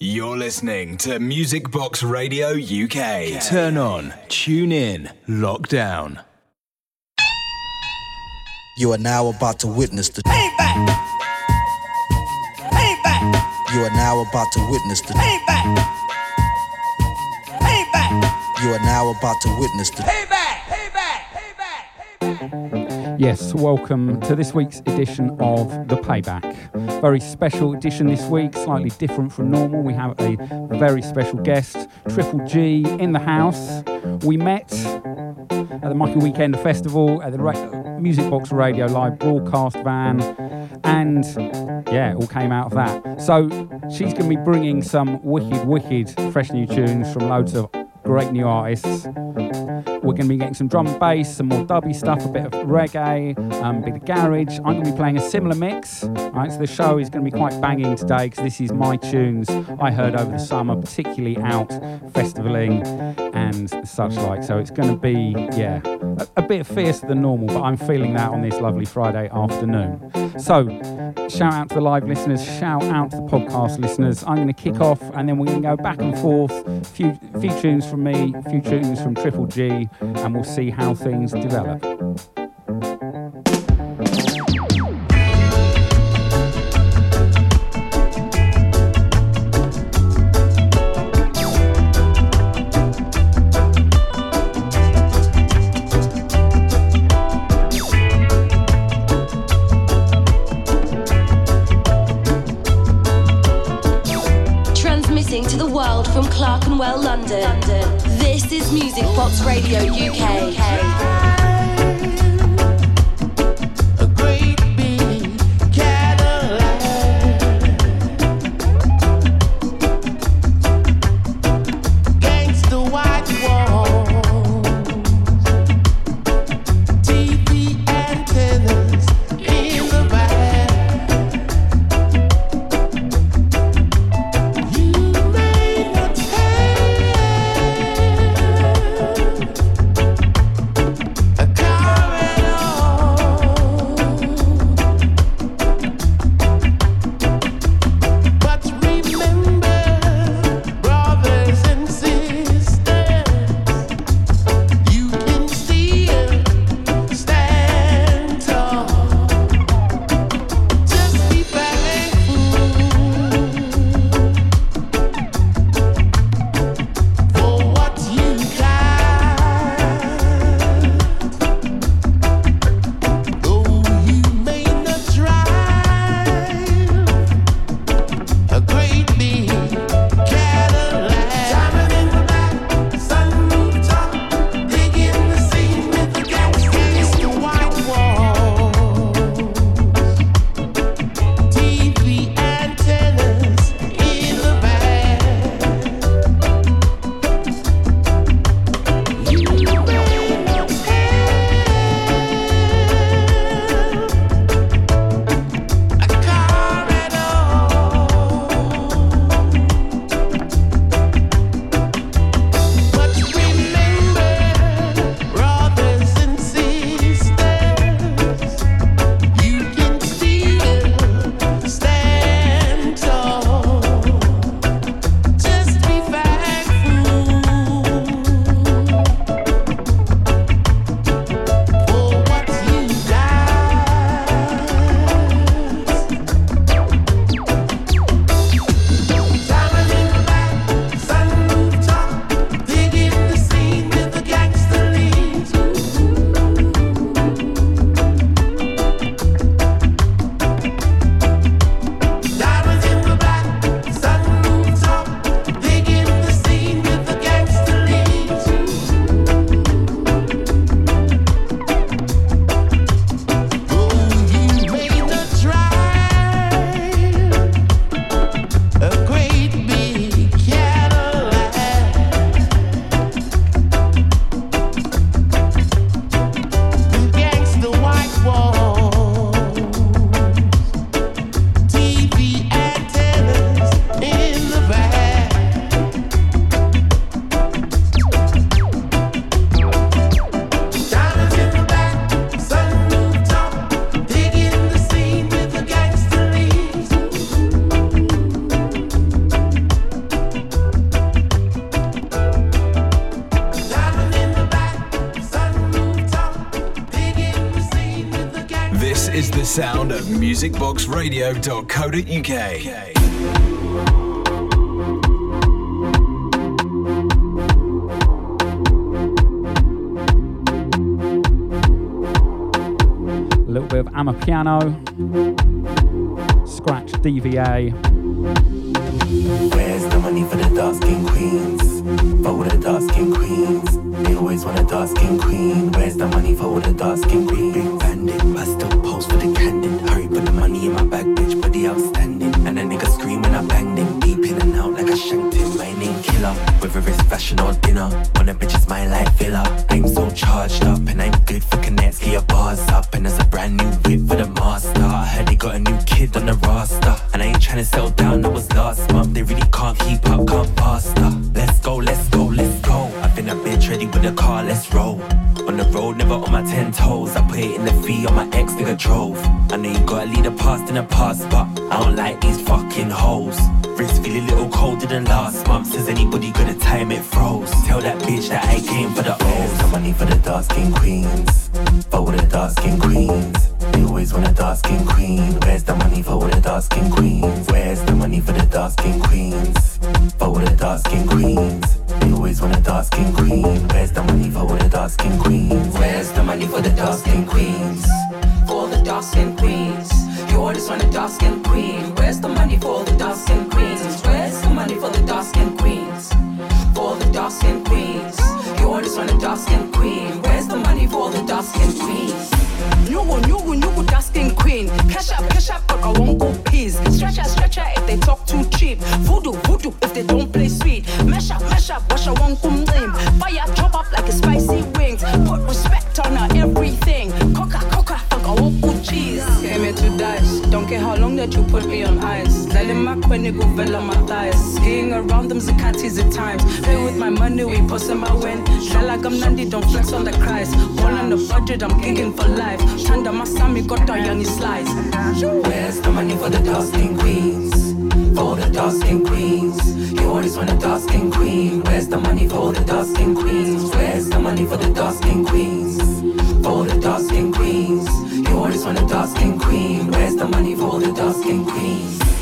You're listening to Music Box Radio UK. Turn on, tune in, lock down. You are now about to witness the. Payback. Payback. You are now about to witness the. Payback. Payback. You are now about to witness the. Payback. Payback. Payback. Yes, welcome to this week's edition of The Payback. Very special edition this week, slightly different from normal. We have a very special guest, Triple Gee, in the house. We met at the Michael Weekend Festival at the Ra- Music Box Radio live broadcast van, and yeah, it all came out of that. So she's going to be bringing some wicked, wicked, fresh new tunes from loads of great new artists. We're going to be getting some drum and bass, some more dubby stuff, a bit of reggae, um, a bit of garage. I'm going to be playing a similar mix. Right, so the show is going to be quite banging today because this is my tunes I heard over the summer, particularly out festivaling and such like. So it's going to be, yeah, a, a bit fiercer than normal, but I'm feeling that on this lovely Friday afternoon. So shout out to the live listeners, shout out to the podcast listeners. I'm going to kick off and then we're going to go back and forth. Few, few tunes from me, a few tunes from Triple Gee, and we'll see how things develop. Music Box Radio UK. musicboxradio.co.uk. A little bit of Amapiano, Scratcha DVA. Where's the money for the dark skin queens? For all the dark skin queens. They always want a dark skin queen. Where's the money for all the dark skin queens? Big bandit, I still post for the candid. Hurry, put the money in my bag, bitch, body outstanding. And a nigga scream when I banged him. Deep in and out like I shanked him. My name killer, whether it's fashion or dinner. When a bitch is my life villa. I'm so charged up and I'm good for connects. Get your bars up and there's a brand new whip for the master. I heard they got a new kid on the roster. And I ain't trying to settle down, past in the past, but I don't like these fucking hoes. Wrist feel a little colder than last month. Says anybody gonna time it froze. Tell that bitch that I came for the O's. money for the dark skin queens? Queens. You always want a dark skin queen. Where's the money for the dark skin queens? Where's the money for the dark skin queens? For the dark skin queens. You always want a dark skin queen. Where's the money for the dark skin queens?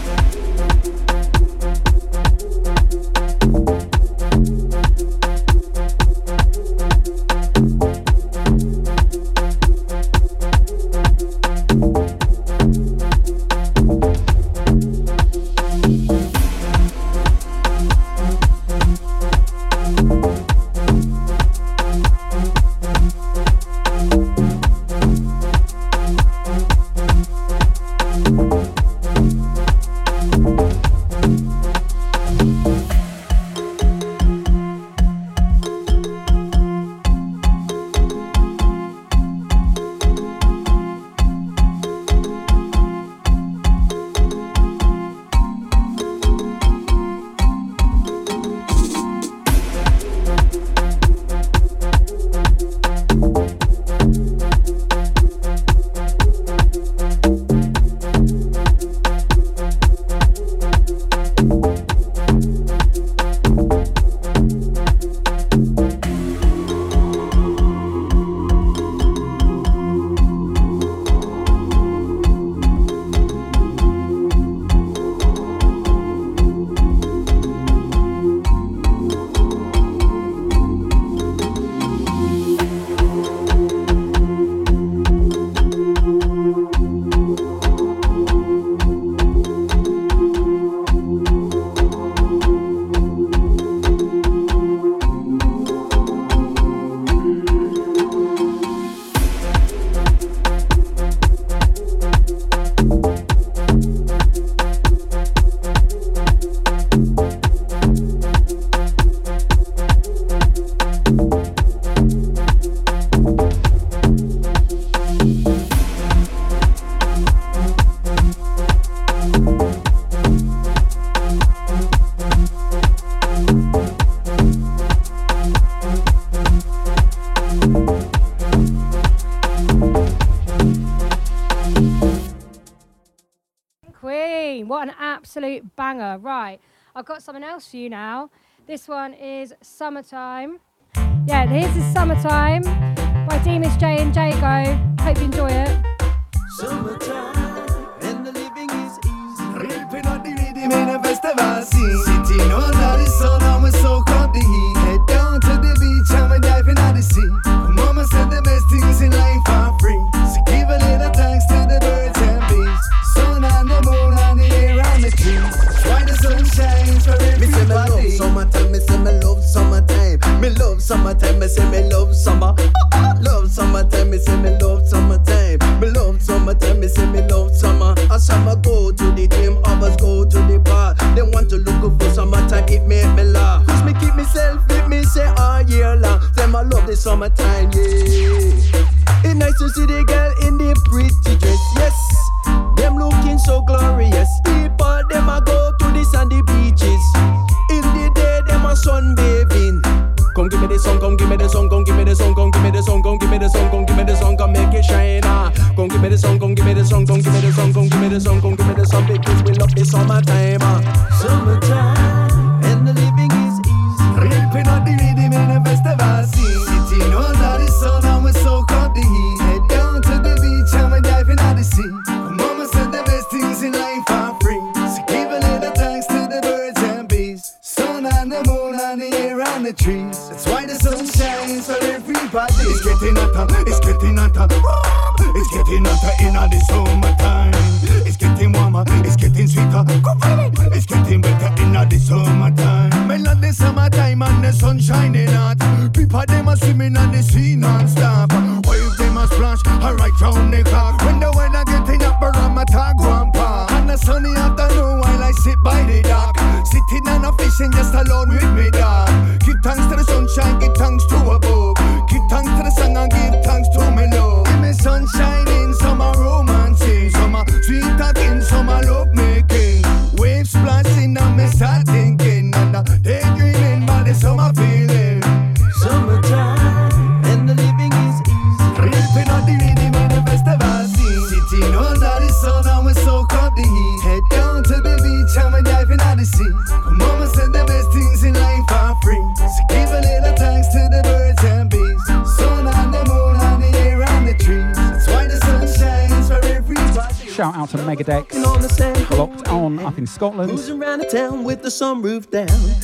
Absolute banger. Right, I've got something else for you now. This one is Summertime. Yeah, this is Summertime by Deemas J and Jago. Hope you enjoy it. Scotland. Cruising around the town with the sunroof down.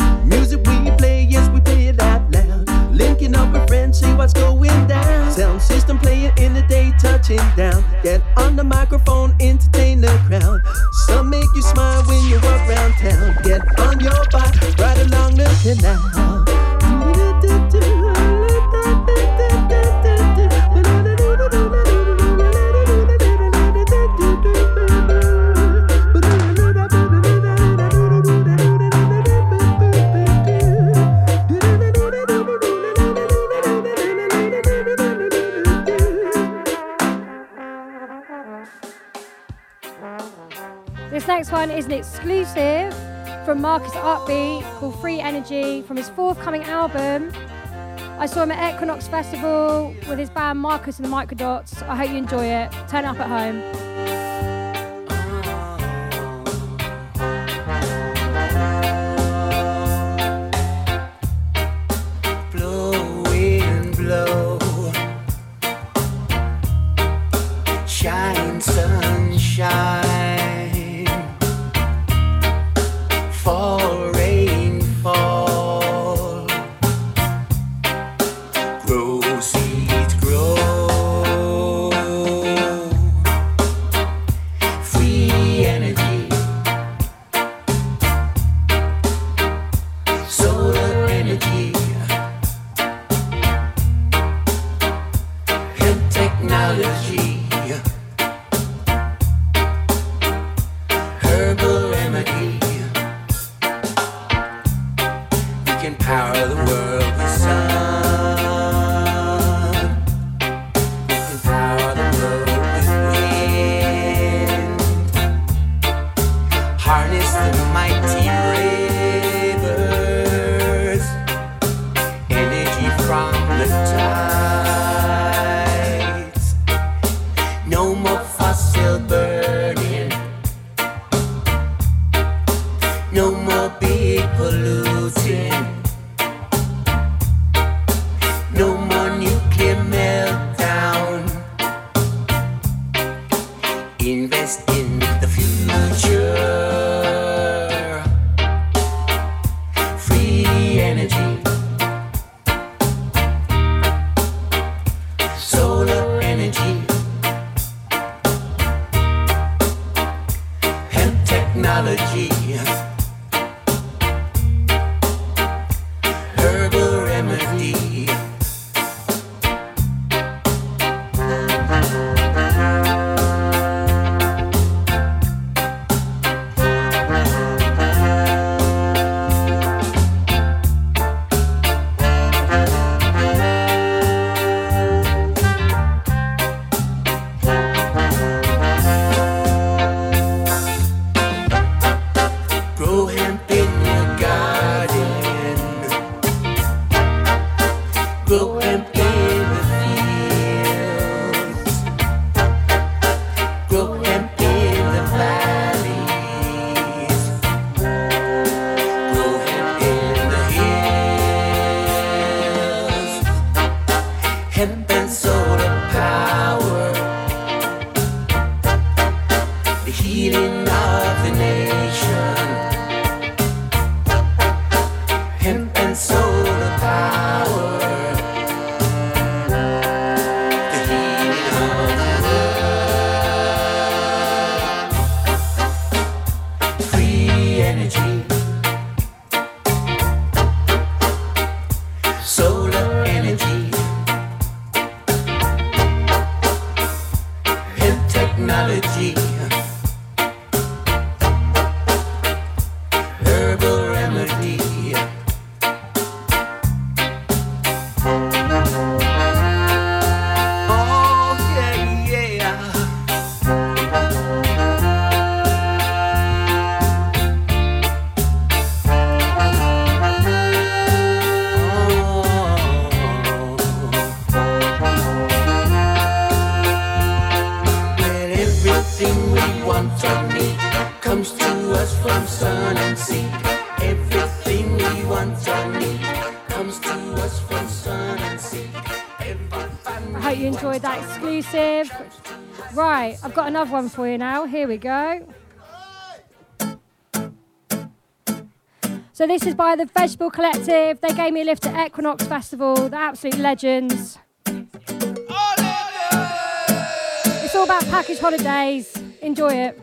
Marcus Upbeat, called Free Energy from his forthcoming album. I saw him at Equinox Festival with his band Marcus and the Microdots. I hope you enjoy it. Turn up at home. no more be polluting. Got another one for you now. Here we go. So this is by the Vegetable Collective. They gave me a lift at Equinox Festival. They're absolute legends. It's all about package holidays. Enjoy it.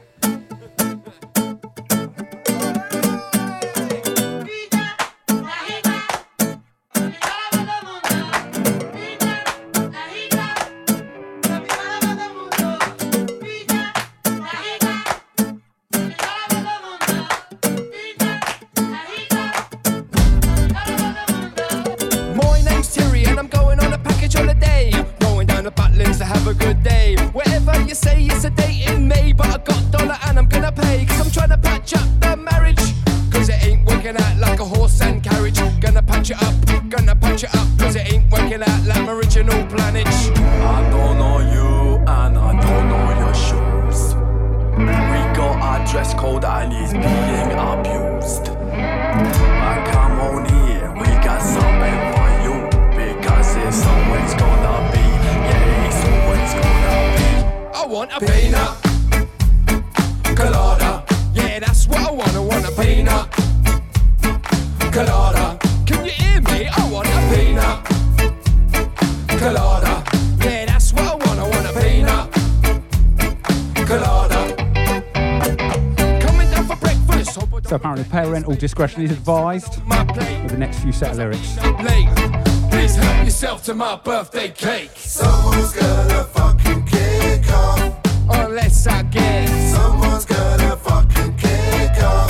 Want a pina colada. Yeah, that's what I want. I want a pina colada. Can you hear me? I want a pina colada. Yeah, that's what I want. I want a pina colada. Coming down for breakfast. So apparently parental discretion is advised with the next few set of lyrics. Please help yourself to my birthday cake. Someone's gonna fucking kick off. Unless I get Someone's gonna fucking kick off.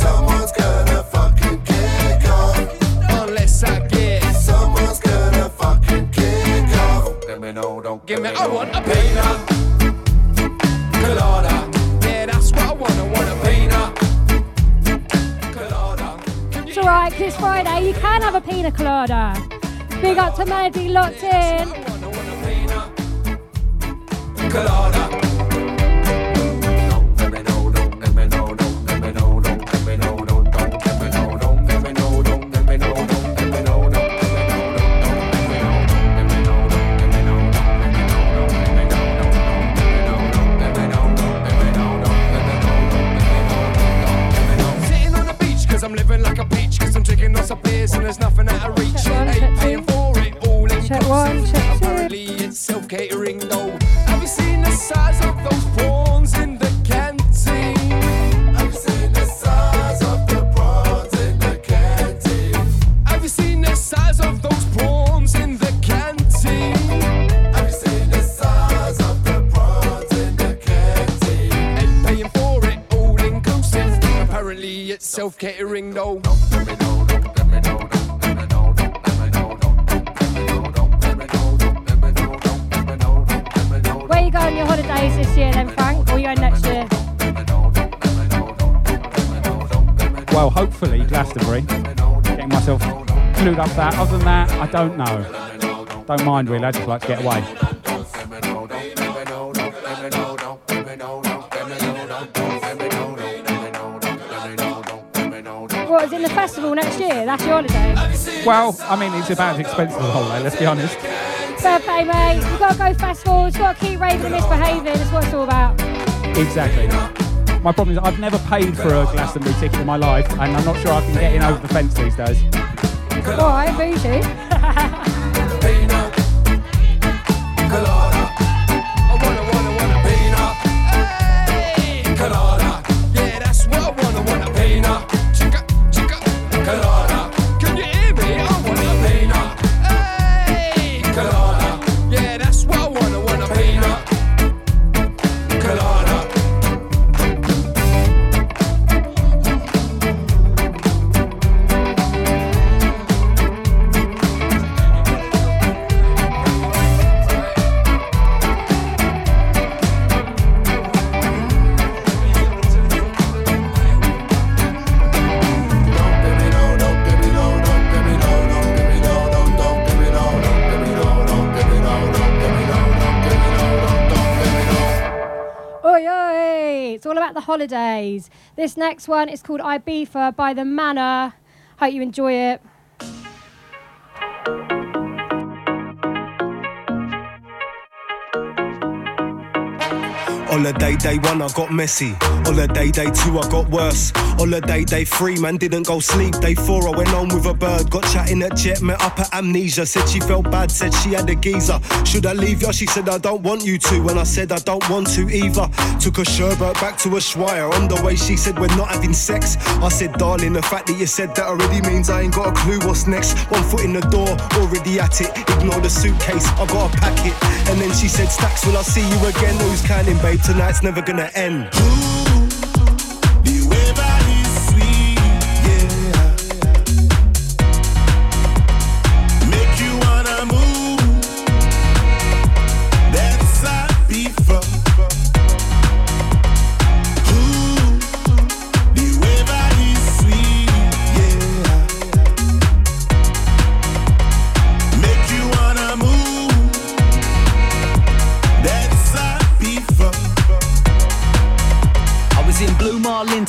Someone's gonna fucking kick off. Oh, Unless I get Someone's gonna fucking kick off. Give me, I want a pina colada. Yeah, that's what I want. I want a pina colada. It's alright, 'cause it's Friday. You can have a pina colada. Big up to Melody locked in. Colada. I don't know. Don't mind really. I just like to get away. What, is in the festival next year? That's your holiday? Well, I mean, it's about as expensive as a holiday. Let's be honest. Fair play, mate. You've got to go festival. You've got to keep raving and misbehaving. That's what it's all about. Exactly. My problem is I've never paid for a Glastonbury ticket in my life, and I'm not sure I can get in over the fence these days. Why, bougie? Holidays. This next one is called Ibiza by The Manor. Hope you enjoy it. Holiday day one, I got messy. Holiday day two, I got worse. Holiday day three, man didn't go sleep. Day four, I went home with a bird. Got chatting at jet, met up at amnesia. Said she felt bad, said she had a geezer. Should I leave ya? She said I don't want you to. When I said I don't want to either. Took a sherbet back to a Schweier. On the way, she said we're not having sex. I said, darling, the fact that you said that already means I ain't got a clue what's next. One foot in the door, already at it. Ignore the suitcase, I gotta pack it. And then she said, Stacks, will I see you again? Who's counting, babe? Tonight's never gonna end.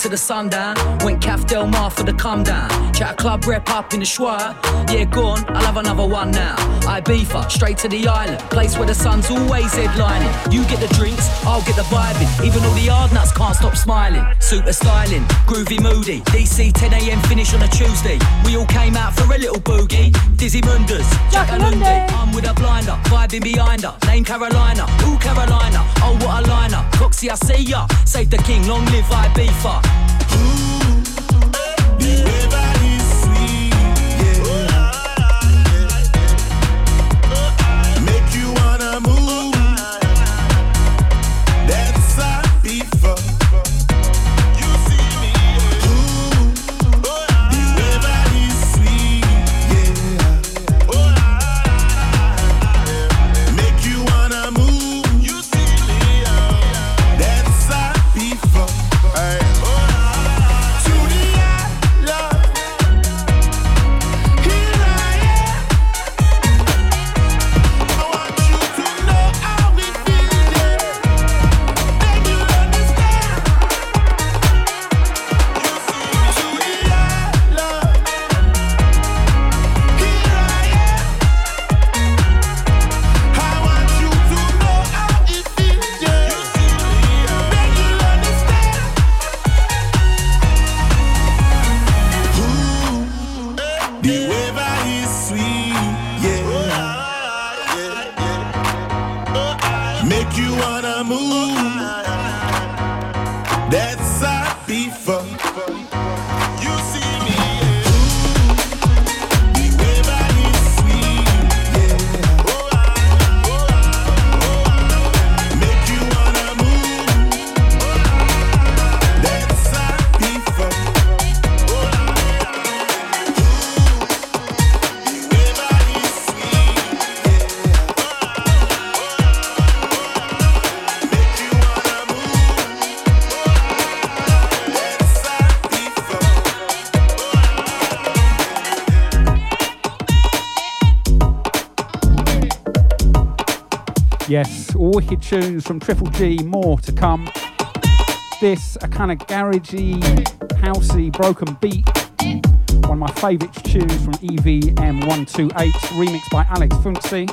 To the sundown. Went Café Del Mar for the come down. Chat a club rep up in the Schwa. Yeah, go on, I'll have another one now. I beefer, straight to the island. Place where the sun's always headlining. You get the drinks, I'll get the vibing. Even all the hard nuts can't stop smiling. Super styling, groovy moody. DC 10am finish on a Tuesday. We all came out for a little boogie. Dizzy Munders, Jack I'm with a blinder, vibing behind her. Name Carolina, ooh Carolina. Oh, what a liner. Coxie, I see ya. Save the king, long live Ibiza. The wicked tunes from Triple Gee, more to come. This, a kind of garagey, housey, broken beat. One of my favourite tunes from E EVM128, remixed by Alex Phountzi.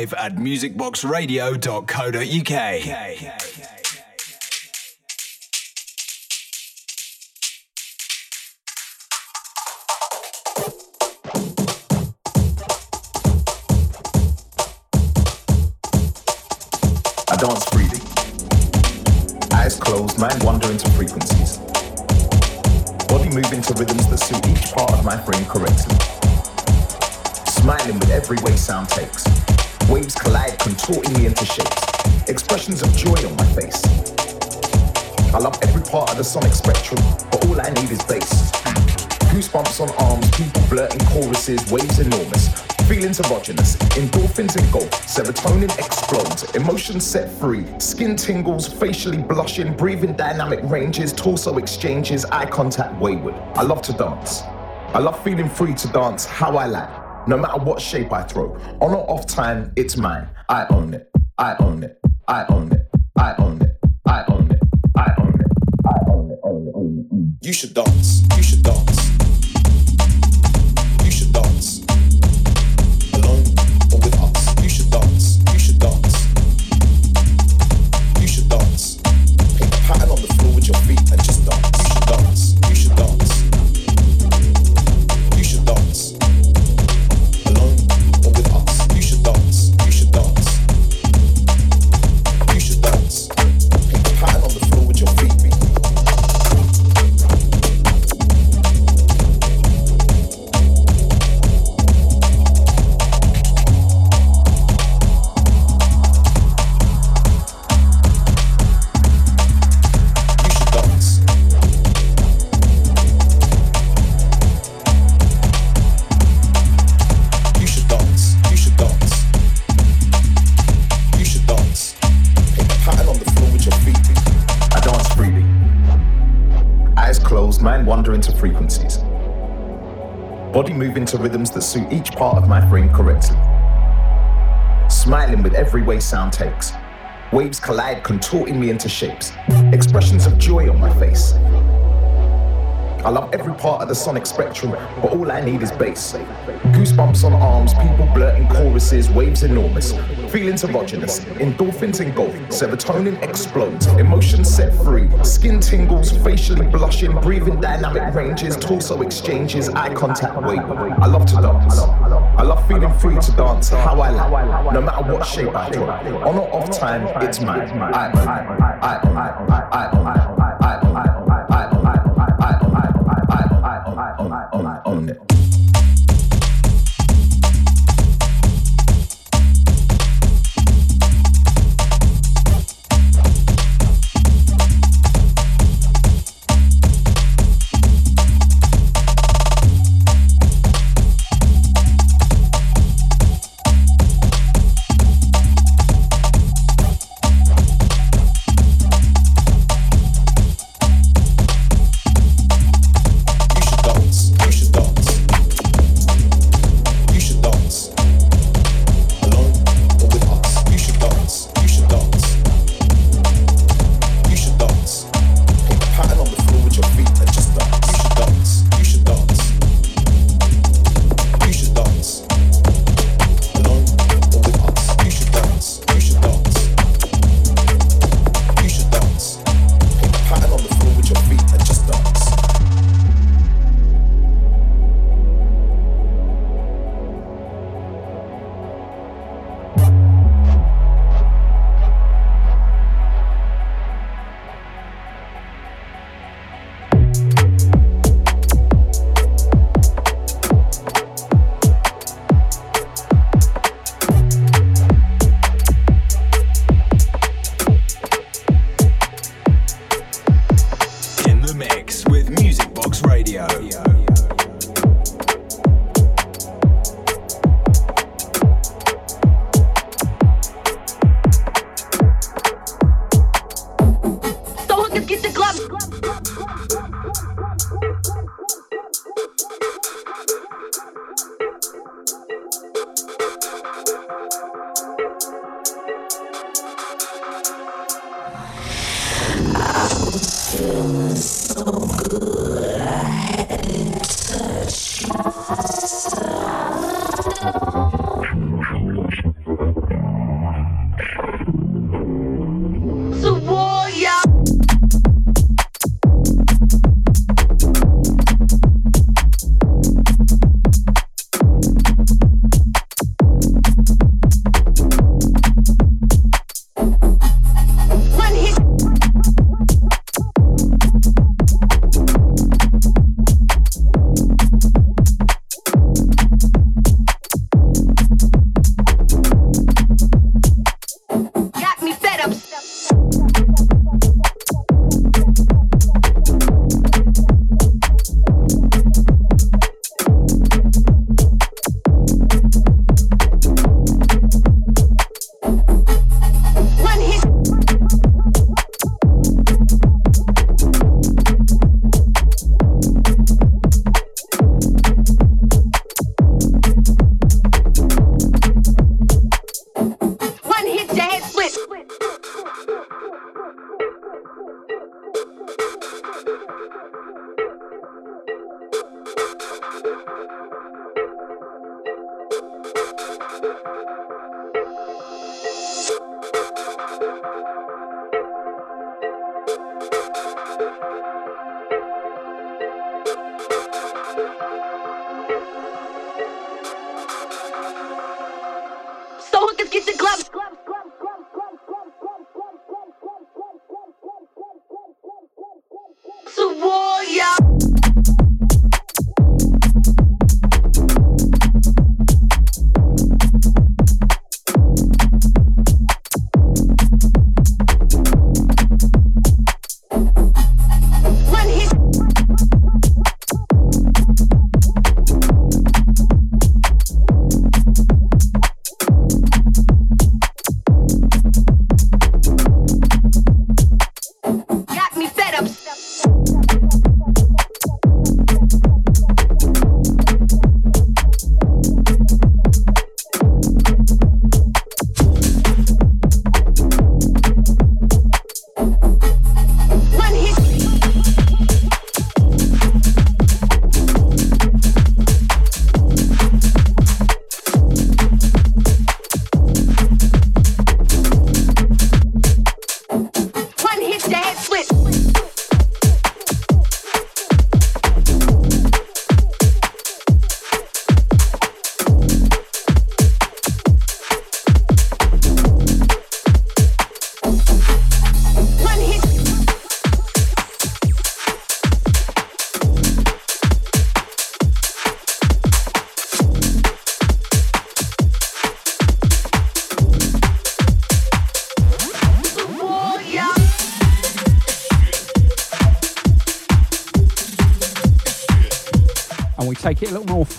Live at musicboxradio.co.uk. I dance freely. Eyes closed, mind wander into frequencies. Body moving to rhythms that suit each part of my frame correctly. Smiling with every way sound takes. Waves collide, contorting me into shapes. Expressions of joy on my face. I love every part of the sonic spectrum, but all I need is bass. Goosebumps on arms, people blurting choruses, waves enormous. Feelings erogenous, endorphins engulf, serotonin explodes, emotions set free, skin tingles, facially blushing, breathing dynamic ranges, torso exchanges, eye contact wayward. I love to dance. I love feeling free to dance how I like, no matter what shape I throw. On or off time, it's mine. I own it. I own it. I own it. I own it. I own it. I own it. I own it. You should dance. You should dance. Body moving to rhythms that suit each part of my frame correctly. Smiling with every way sound takes. Waves collide, contorting me into shapes. Expressions of joy on my face. I love every part of the sonic spectrum, but all I need is bass. Goosebumps on arms, people blurting choruses, waves enormous. Feelings erogenous, endorphins engulf, serotonin explodes, emotions set free, skin tingles, facially blushing, breathing dynamic ranges, torso exchanges, eye contact wayward. I love to dance. I love feeling free to dance how I like, no matter what shape I throw. On or off time, it's mine. I own. I own. I own. I own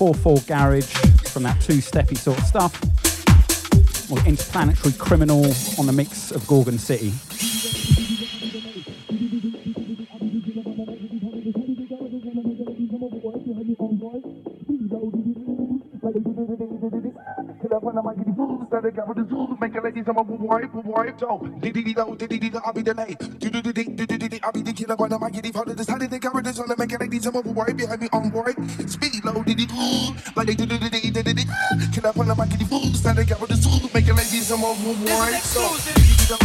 4-4 garage from that two-steppy sort of stuff. Or Interplanetary Criminal on the mix of Gorgon City. I'll be the night. Do do do do I'll be the killer the the this on wipe behind me on low, diddy, like they do do do do do do. Killer when I'm like it. Stand the camera, this make a lady some wipe. So. Diddy diddy do, diddy diddy,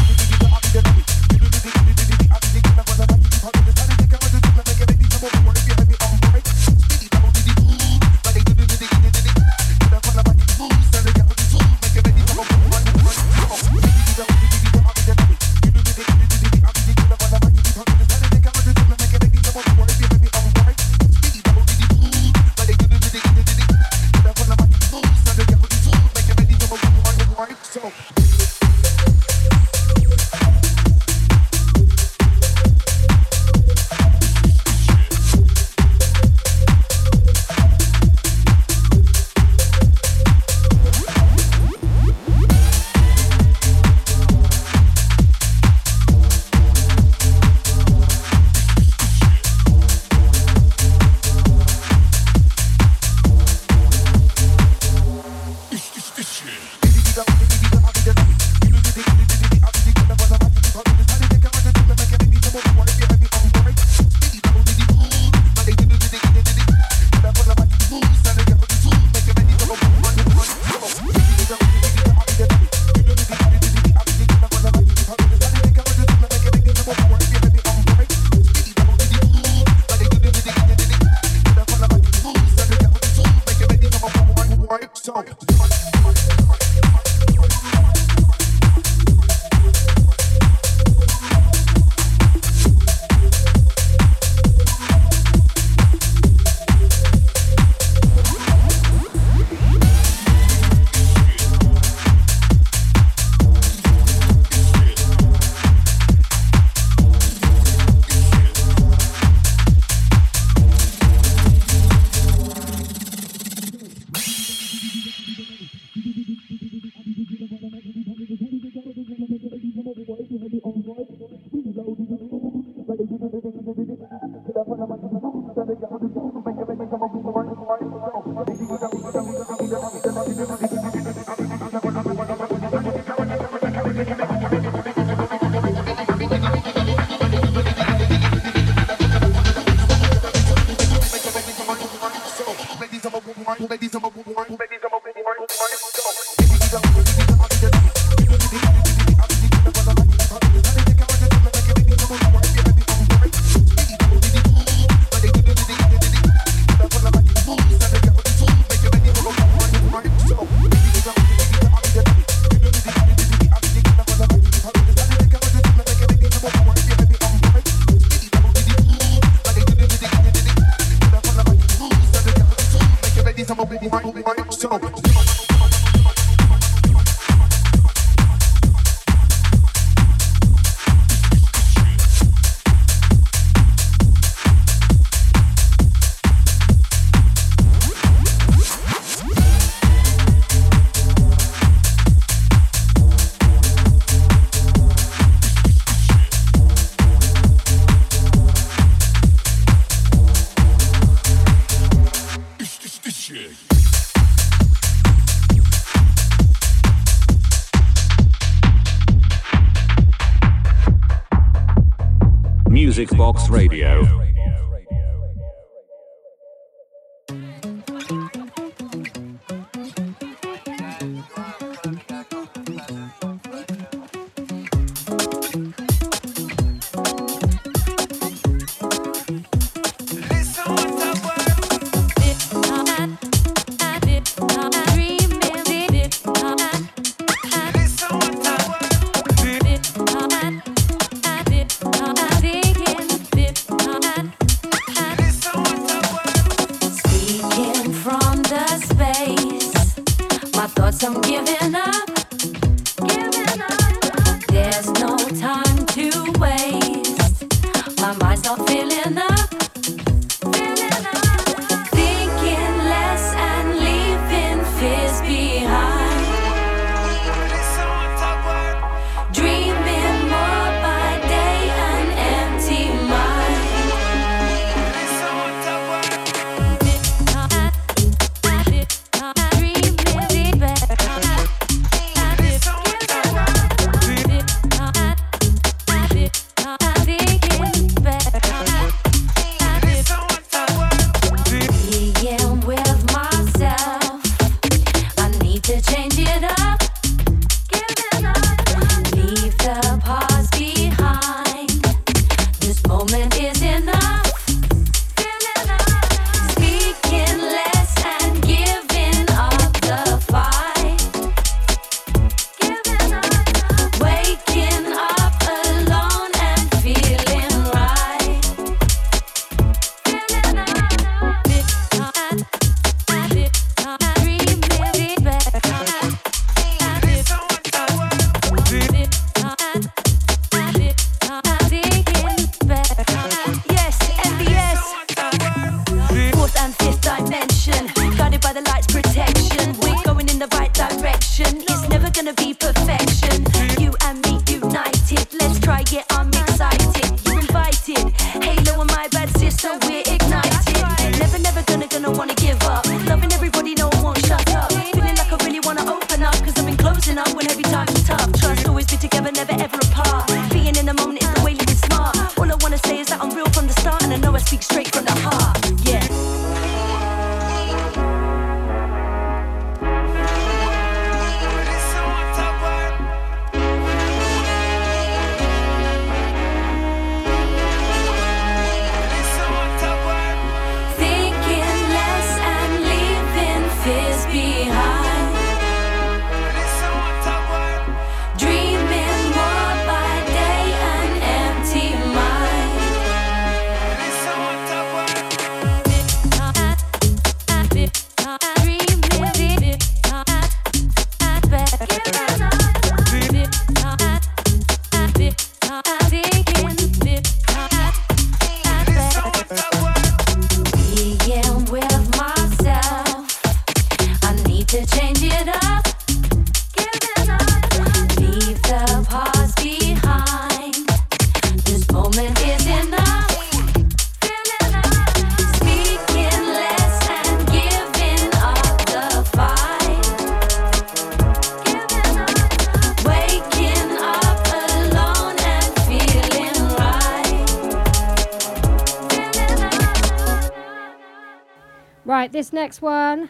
next one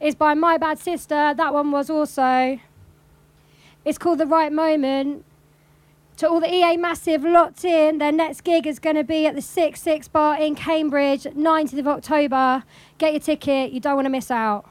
is by My Bad Sister. That one was also. It's called The Right Moment. To all the EA Massive locked in, their next gig is going to be at the 6 6 Bar in Cambridge, 19th of October. Get your ticket, you don't want to miss out.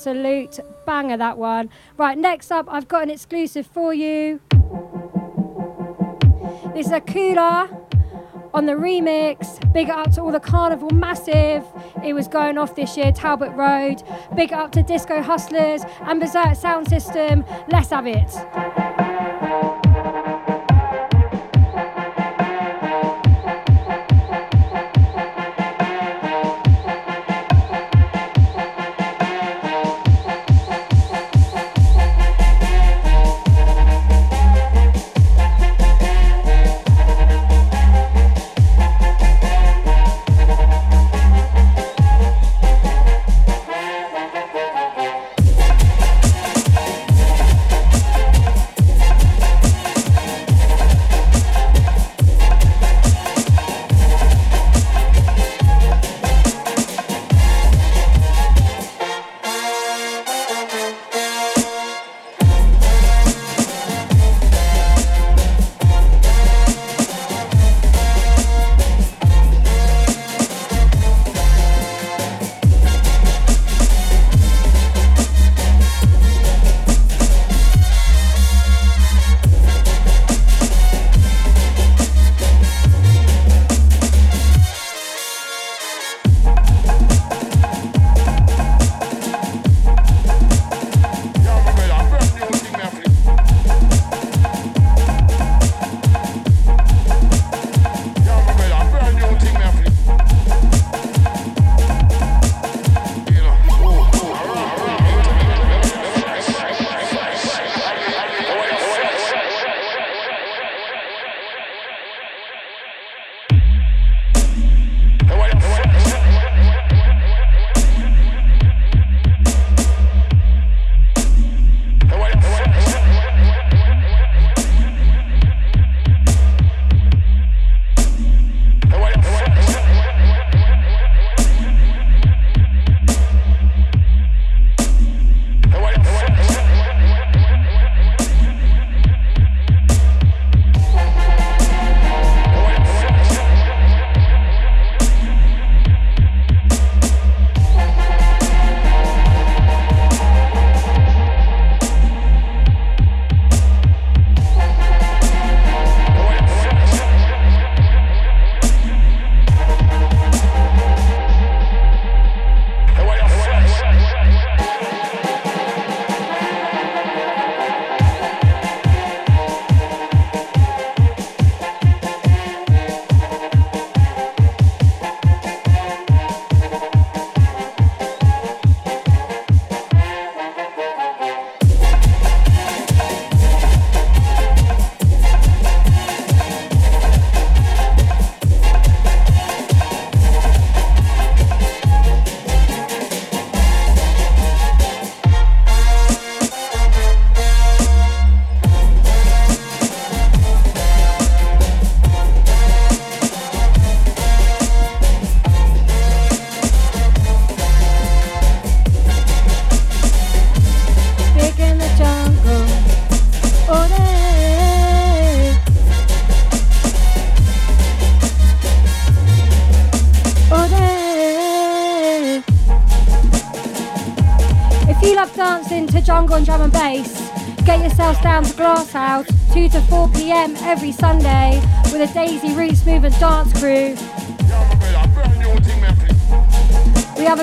Absolute banger that one. Right, next up, I've got an exclusive for you. This is Ekula on the remix. Big up to all the Carnival Massive. It was going off this year, Talbot Road. Big up to Disco Hustlers and Berserk Sound System. Let's have it.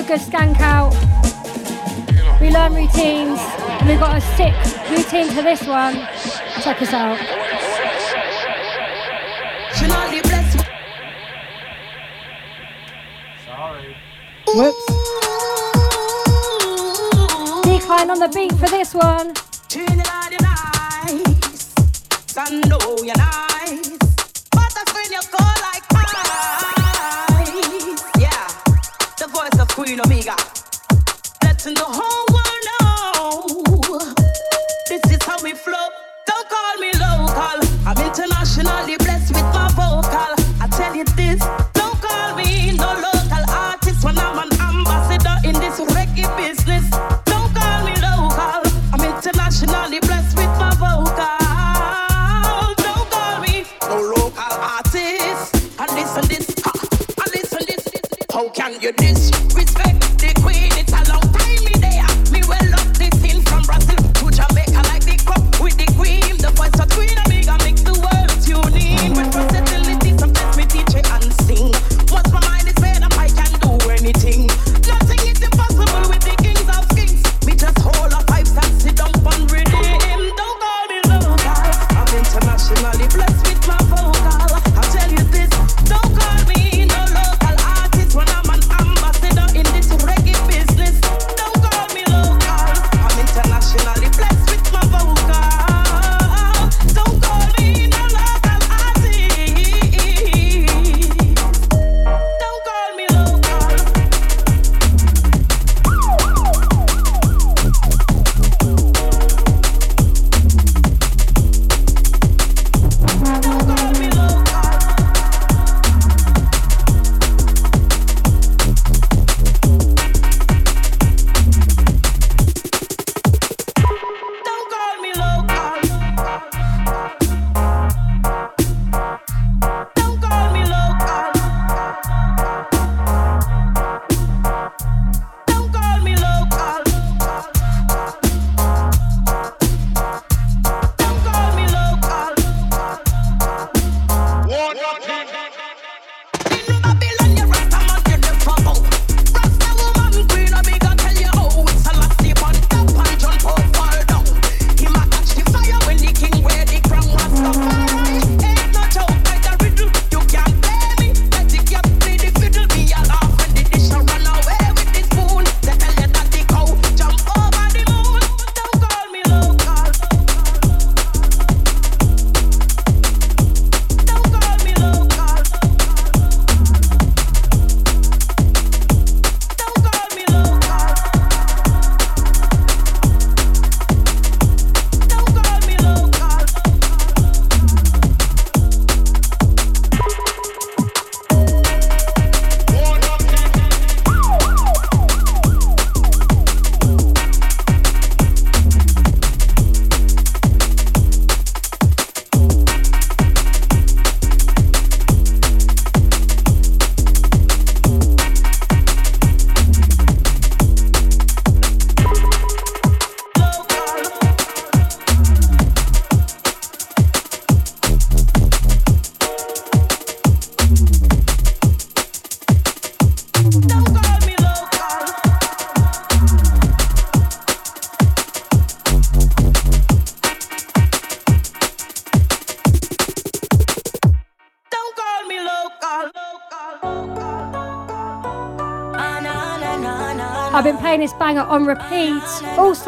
Good skank out. We learn routines. And we've got a sick routine for this one. Check us out. Sorry. Whoops. Deekline on the beat for this one you disrespect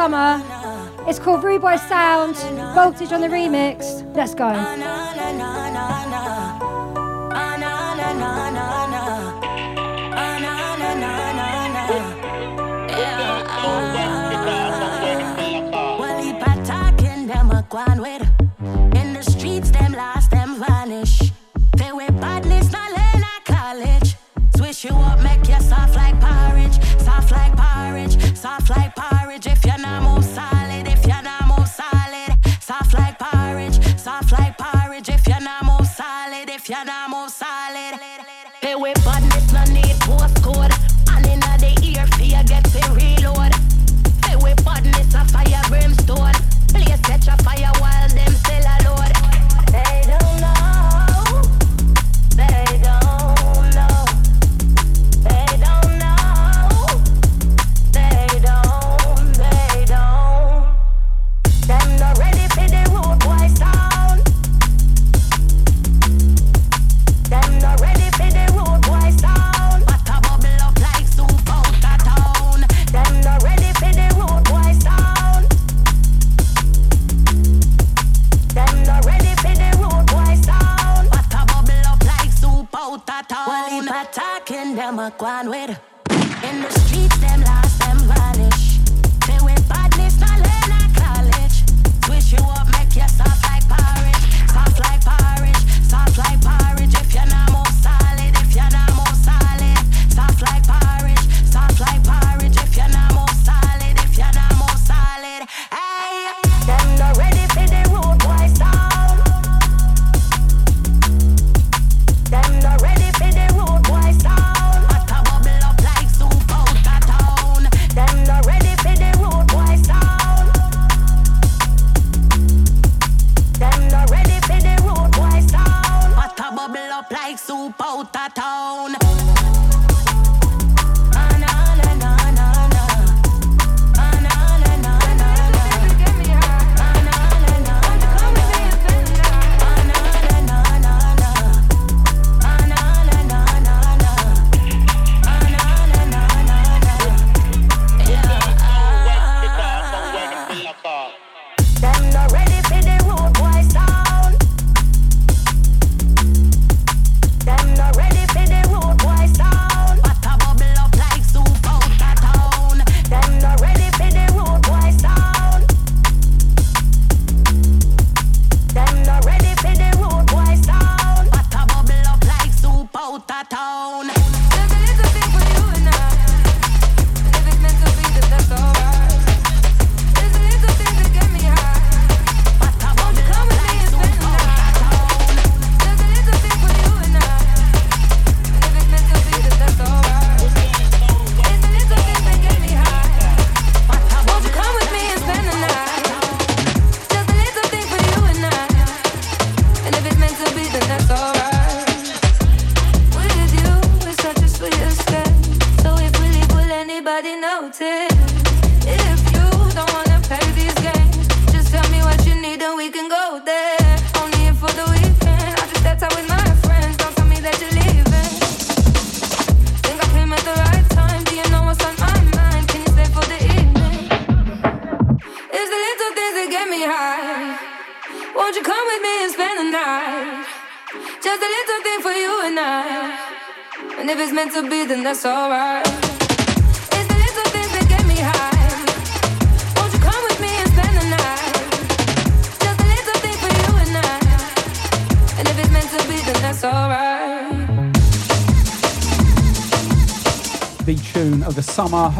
summer. It's called Rude Boy Sound, Voltage on the remix. Let's go.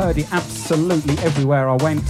heard it absolutely everywhere I went.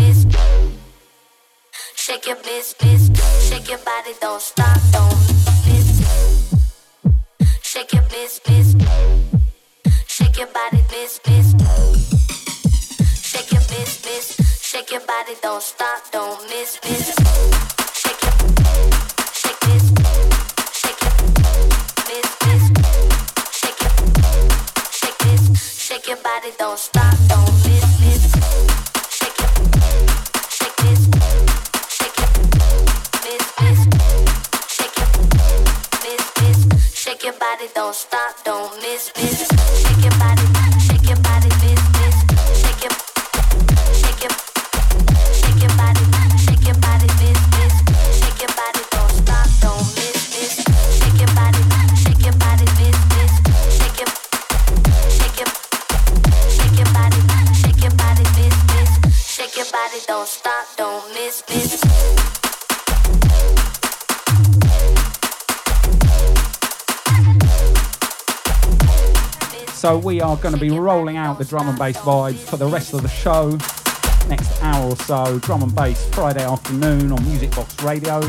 are going to be rolling out the drum and bass vibes for the rest of the show. Next hour or so, drum and bass Friday afternoon on Music Box Radio.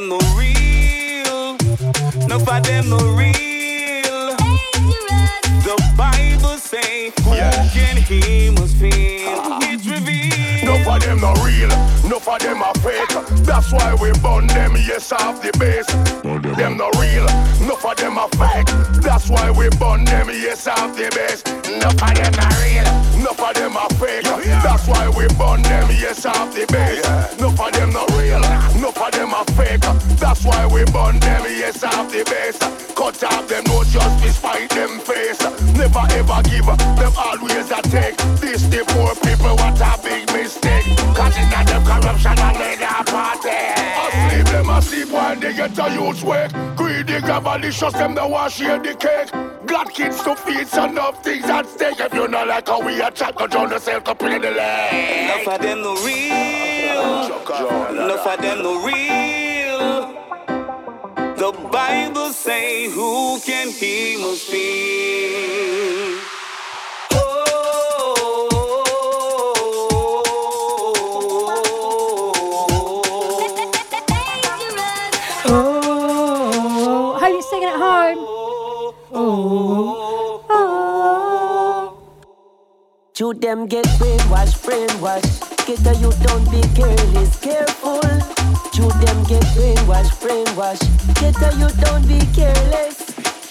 Them no real. No for them no real. The Bible say, who can he must feel? Ah. It's revealed. Enough of them no real, No of them are fake. That's why we burn them, yes, off the base. Them no real, No of them are fake. That's why we burn them, yes, off the base. No of them are real, No of them are fake. That's why we burn them, yes, off the base. Them are fake. That's why we burn them, yes, off the base. Cut off them, no justice, fight them face. Never ever give, them always a take. This the poor while they get a youth wake. Greedy, avaricious, them the wash share the cake. Got kids to feed, enough things at stake. If you not like how we a chat, go play the leg. Enough of them no real. Enough of them no real. The Bible say, who can he must feel? Home. Oh, oh. To them get brainwashed, brainwashed. Get a you don't be careless, careful. To them get brainwashed, brainwashed. Get a you don't be careless.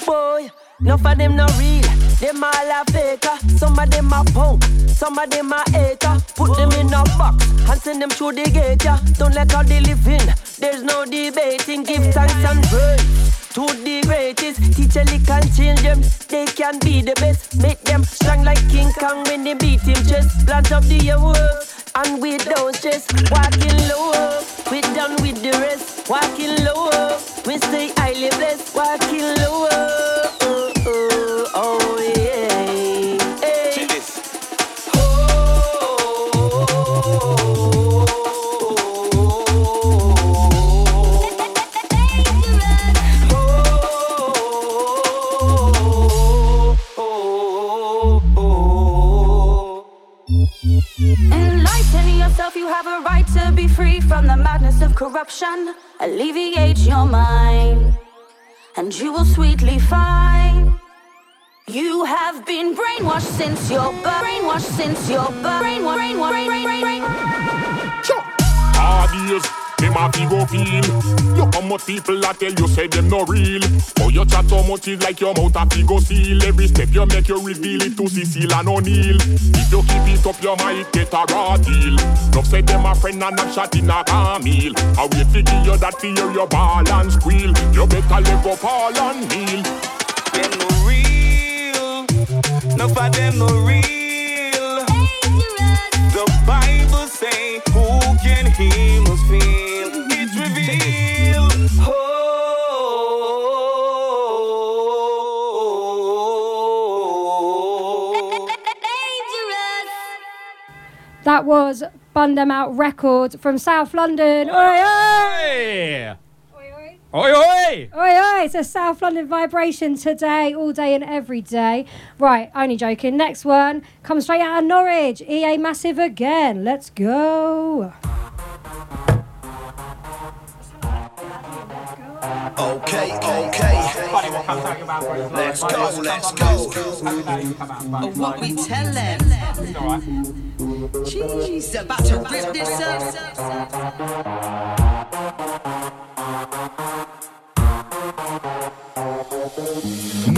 Boy, enough of them not real. Them all a faker. Some of them a punk. Some of them a hater. Put them in a box and send them through the gate. Yeah. Don't let how they live in. There's no debating. Give thanks and praise to the greatest. Teach a little children, they can be the best. Make them strong like King Kong when they beat him chest. Plant up the works and we don't stress. Walking low, we done with the rest. Walking low, we stay highly blessed. Walking low, Enlighten yourself, you have a right to be free from the madness of corruption. Alleviate your mind, and you will sweetly find. You have been brainwashed since your birth. Brainwashed since your birth. Brainwashed, brainwashed, brain, brain, brain, brain. Hard years, them a fi go feel. Look how much people a tell you say them no real. Oh, you chat so much is like your mouth a fi go seal. Every step you make you reveal it to Cecile and O'Neal. If you keep it up, you might get a raw deal. No say them a friend and a shot in a camel. I will figure give you that fear your ball and squeal. You better let go Paul and kneel. Them no real. Enough of them no real. The Bible say, who can he must feel? That was Bun Them Out Records from South London. Oi, oi! Oi, oi! Oi, oi! It's a South London vibration today, all day and every day. Right, only joking. Next one comes straight out of Norwich. EA Massive again. Let's go. Okay, okay. Let's go, let's go. Oh, what we tell them. Jeez, about to rip this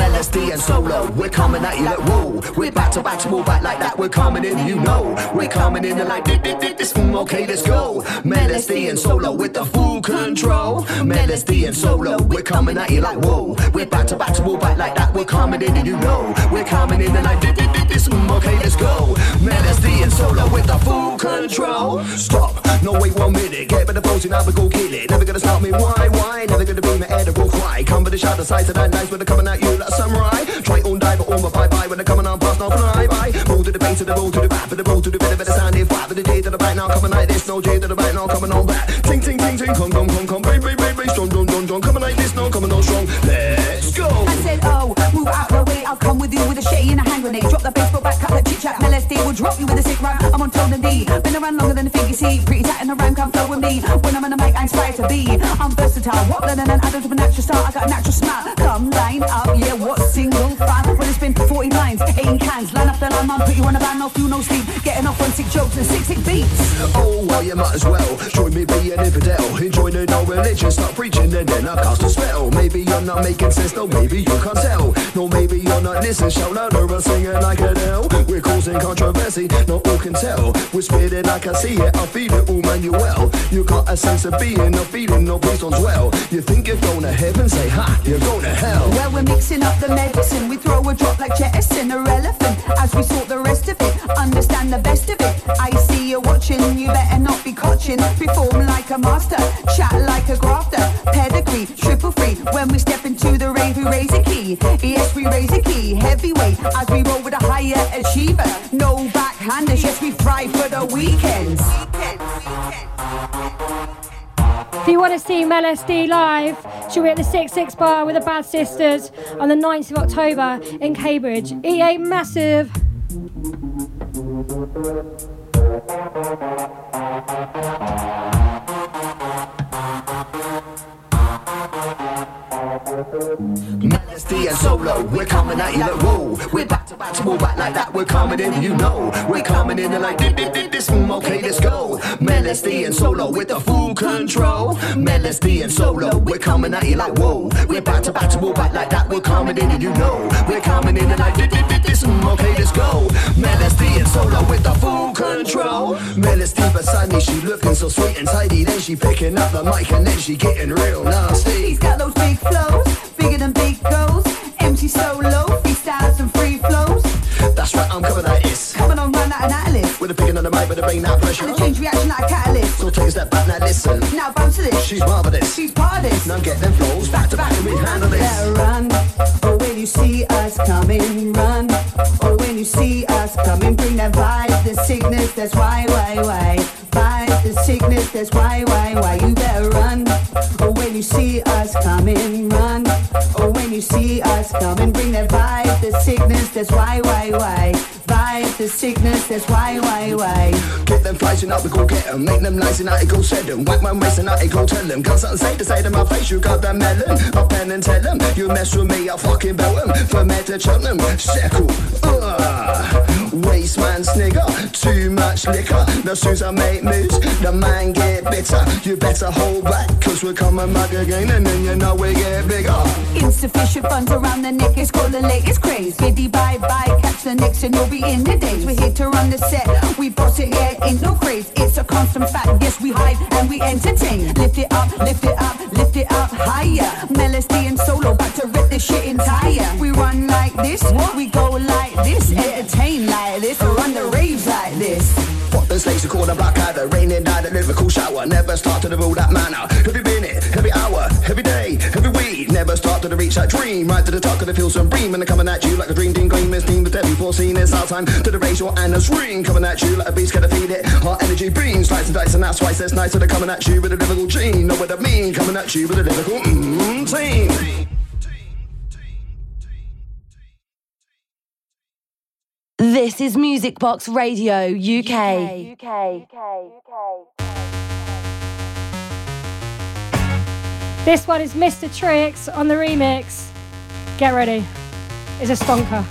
Melody and solo, we're coming at you like whoa. We're back to back to move back like that. We're coming in, you know. We're coming in and like this, this, this, mm, okay, let's go. Melody and solo with the full control. Melody and solo, we're coming at you like whoa. We're back to back to move back like that. We're coming in and you know. We're coming in and like this, this, this, mm, okay, let's go. Melody and solo with the full control. Stop, no wait one minute. Get better posing, I will go kill it. Never gonna stop me, why, why? Never gonna be my edible cry. Come with the shadow sides of that nice when they're coming at you like a samurai. Try on die, but on my bye bye when they're coming on past, no fly by. Move to the D to the roll to the back, for the roll to the bit of the sound is flat, for the J to the right now coming like this, no J to the right now coming on back. Ting ting ting ting, come come come come, bang bang, strong strong strong strong, coming like this, no coming on strong. Let's go. I said, oh, move out the way, I'll come with you with a shitty and a hand grenade. Drop the baseball back, cut the chit chat, LSD will drop you with a sick rhyme. I'm on tone and D, been around longer than the figure see. Pretty tight in the rhyme, come flow with me. When I'm on the mic, I inspire to be. I'm versatile, what than an adult with a natural start. I got a natural smile. Come line up, yeah, what single file? When it's been 40 lines, 18 cans, line up the line, man, put you on a band, no fuel, no sleep. Getting off on sick jokes and six sick beats. Oh, well, you might as well join me, be an infidel. Enjoy the no religion, start preaching, and then I cast a spell. Maybe you're not making sense, though, maybe you can't tell. No, maybe you're not listening, shout louder, I'm singing like an L. We're causing controversy, not all can tell. We're spitting, I can see it, I feel it, all Manuel. You got a sense of being, no feeling, no breeze on well. You think you're going to heaven, say, ha, you're going to hell. Well, we're mixing up the medicine. We throw a drop like jettison, irrelevant. As we sort the rest of it, understand the best of it. I see you watching, you better not be coaching. Perform like a master, chat like a grafter. Pedigree, triple free. When we step into the rave, we raise a key. Yes, we raise a key. Heavyweight, as we roll with a higher achiever. No backhanders, yes, we fry for the weekends. If you want to see Mel SD live, she'll be at the 66 Bar with the Bad Sisters on the 9th of October in Cambridge. EA Massive. Melody and solo, we're coming at you like whoa. We're back to back to move back like that. We're coming in, you know. We're coming in and like did did did this. mm, Okay, let's go. Melody and solo with the full control. Melody and solo, we're coming at you like whoa. We're back to back to move back like that. We're coming in, and you know. We're coming in and like did did did this. mm, Okay, let's go. Melody and solo with the full control. Melody beside me, she looking so sweet and tidy. Then she picking up the mic and then she getting real nasty. He's got those big flows, bigger than big goals. MC solo, freestyles and free flows. That's right, I'm coming like this. Coming on, run out an atlas. With a picking on the mic, but it ain't that pressure. And a change reaction like a catalyst. So take a step back, now listen. Now bounce to this. She's marvelous. She's part of this. Now get them flows back to back and we handle this. Better run, or when you see us coming, run. Or when you see us coming, bring that vibe, the sickness, that's why, why, why. Vibe, the sickness, that's why, why, why. You better run, when you see us coming, run. Or when you see us coming, bring that vibe, the sickness, that's why, why, why. Vibe, the sickness, that's why, why, why. Get them flies and out, we go get them. Make them nice and out, go send them. Whack my waist and out, go tell them. Got something say to say to my face, you got that melon. I'll pen and tell them. You mess with me, I'll fucking belt them. From here to Cheltenham, Sheckle. Ugh. Waste man snigger, too much liquor. As I make moves, the man get bitter. You better hold back, cause we're coming back again, and then you know we get bigger. Insufficient funds around the neck, it's called the latest craze. Biddy bye bye, catch the next and you'll be in the days. We're here to run the set, we boss it, here, ain't no craze. It's a constant fact, yes, we hype and we entertain. Lift it up, lift it up, lift it up higher. Melody and solo, about to rip this shit entire. We run like this, we go like this, entertain like this, run the raves like this. What the snakes are called a black adder, raining down a lyrical shower. Never start to the rule that manner. Every minute, every hour, every day, every week. Never start to reach that dream. Right to the top of the field, some bream. And they're coming at you like a dream team, green miss team. The deadly foreseen it's our time to the racial and the swing. Coming at you like a beast, gotta feed it. Hot energy beams, slice and dice, and that's why it's says nice. So they're coming at you with a lyrical gene. Know what I mean? Coming at you with a lyrical mm, team. This is Music Box Radio UK. This one is Mr. Tricks on the remix. Get ready. It's a stonker.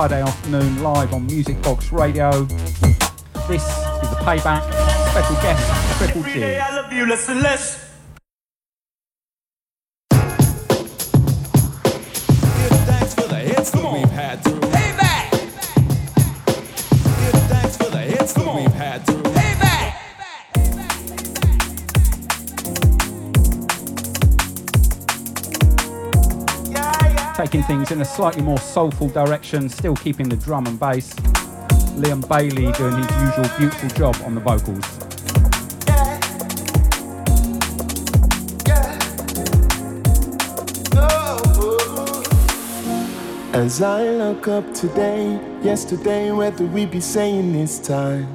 Friday afternoon live on Music Box Radio. This is the payback. Special guest, Triple Gee. in a slightly more soulful direction, still keeping the drum and bass. Liam Bailey doing his usual beautiful job on the vocals. As I look up today, yesterday, whether we be saying this time.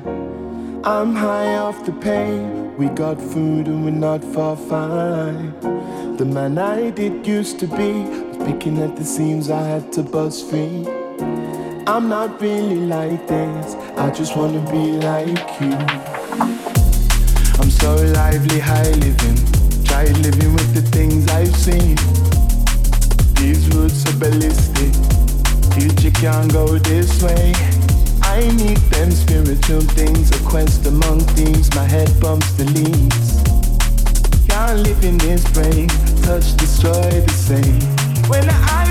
I'm high off the pain. we got food and we're not far fine. The man I did used to be, Picking at the seams, I had to bust free. I'm not really like this, I just wanna be like you. I'm so lively, high living. Tried living with the things I've seen. These roots are ballistic. Future can't go this way. I need them spiritual things, a quest among thieves. My head bumps the leaves. Can't live in this brain, touch, destroy the same when I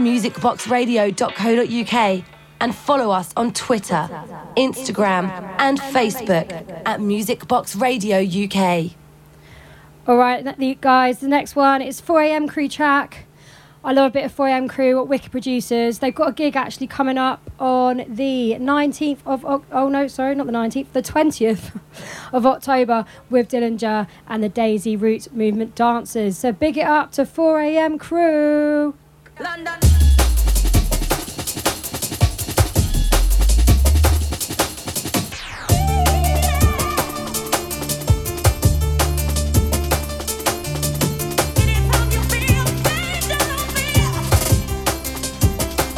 musicboxradio.co.uk and follow us on Twitter, Instagram, and Facebook at Music Box Radio UK. All right, guys, the next one is 4am Kru track. I love a bit of 4am Kru, what wicked producers. They've got a gig actually coming up on the 19th of, oh no, sorry, not the 19th, the 20th of October with Dillinger and the Daisy Roots Movement Dancers. So big it up to 4am Kru.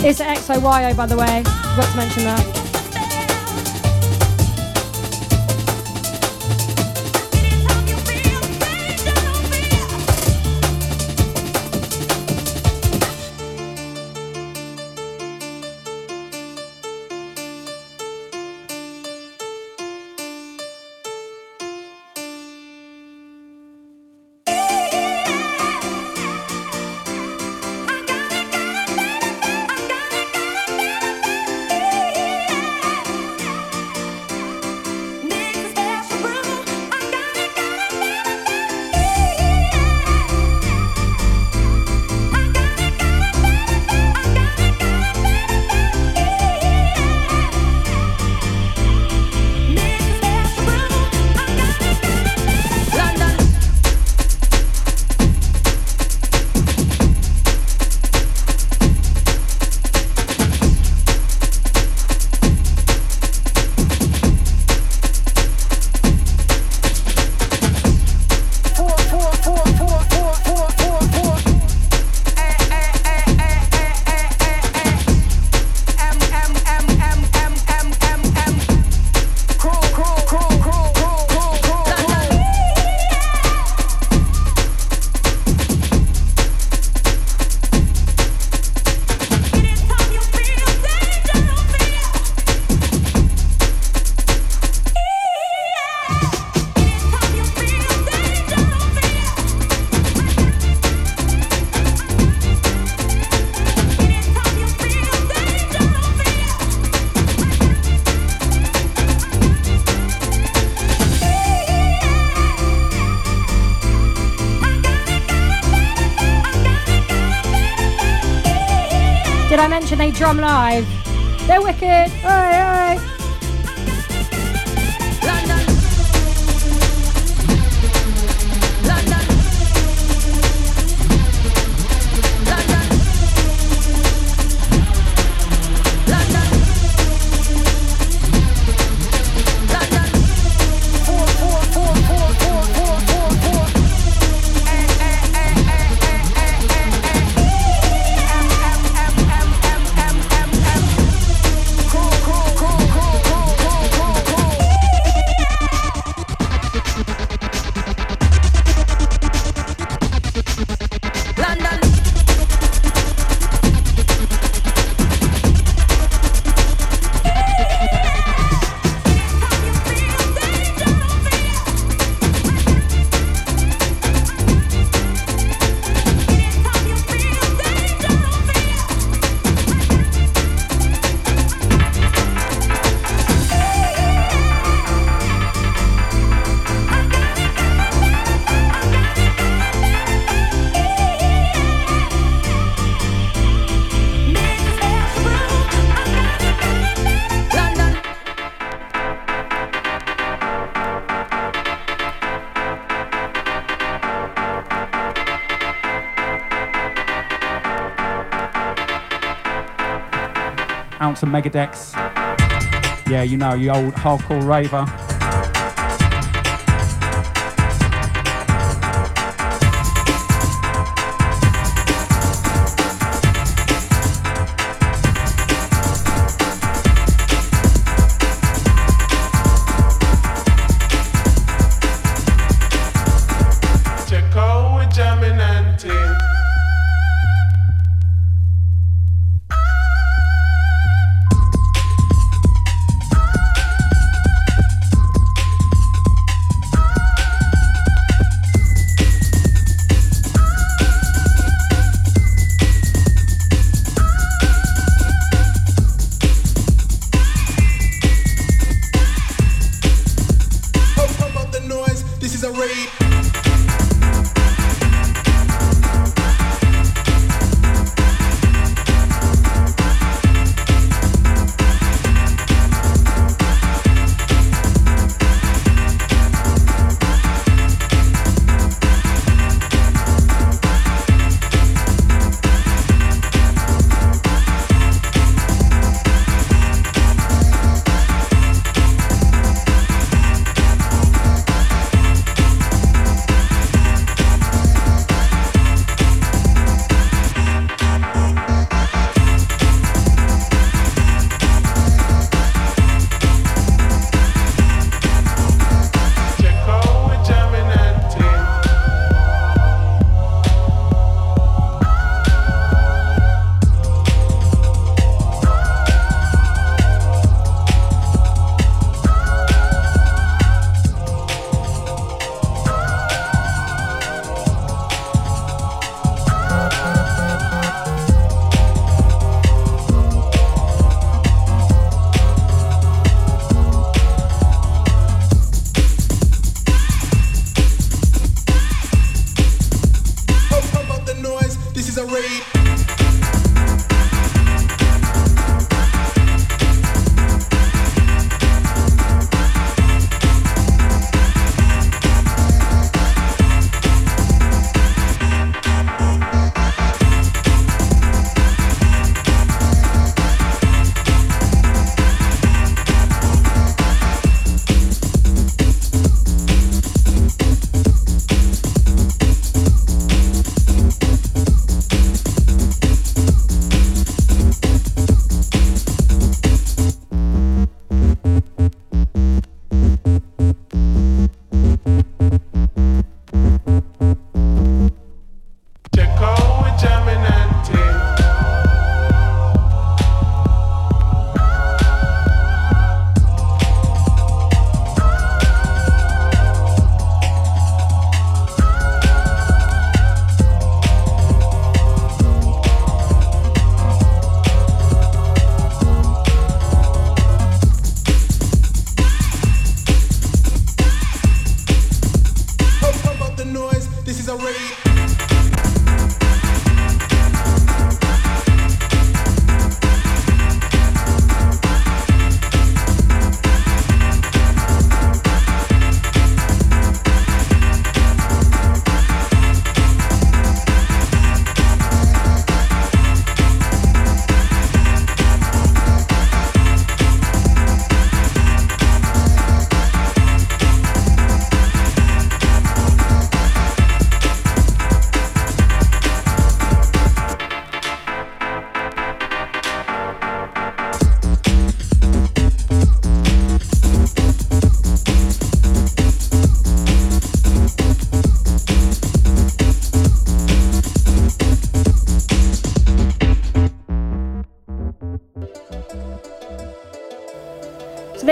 It's XOYO, by the way. Forgot to mention that. Live? They're wicked. Oi, oi. Of Megadex. Yeah, you know, you old hardcore raver.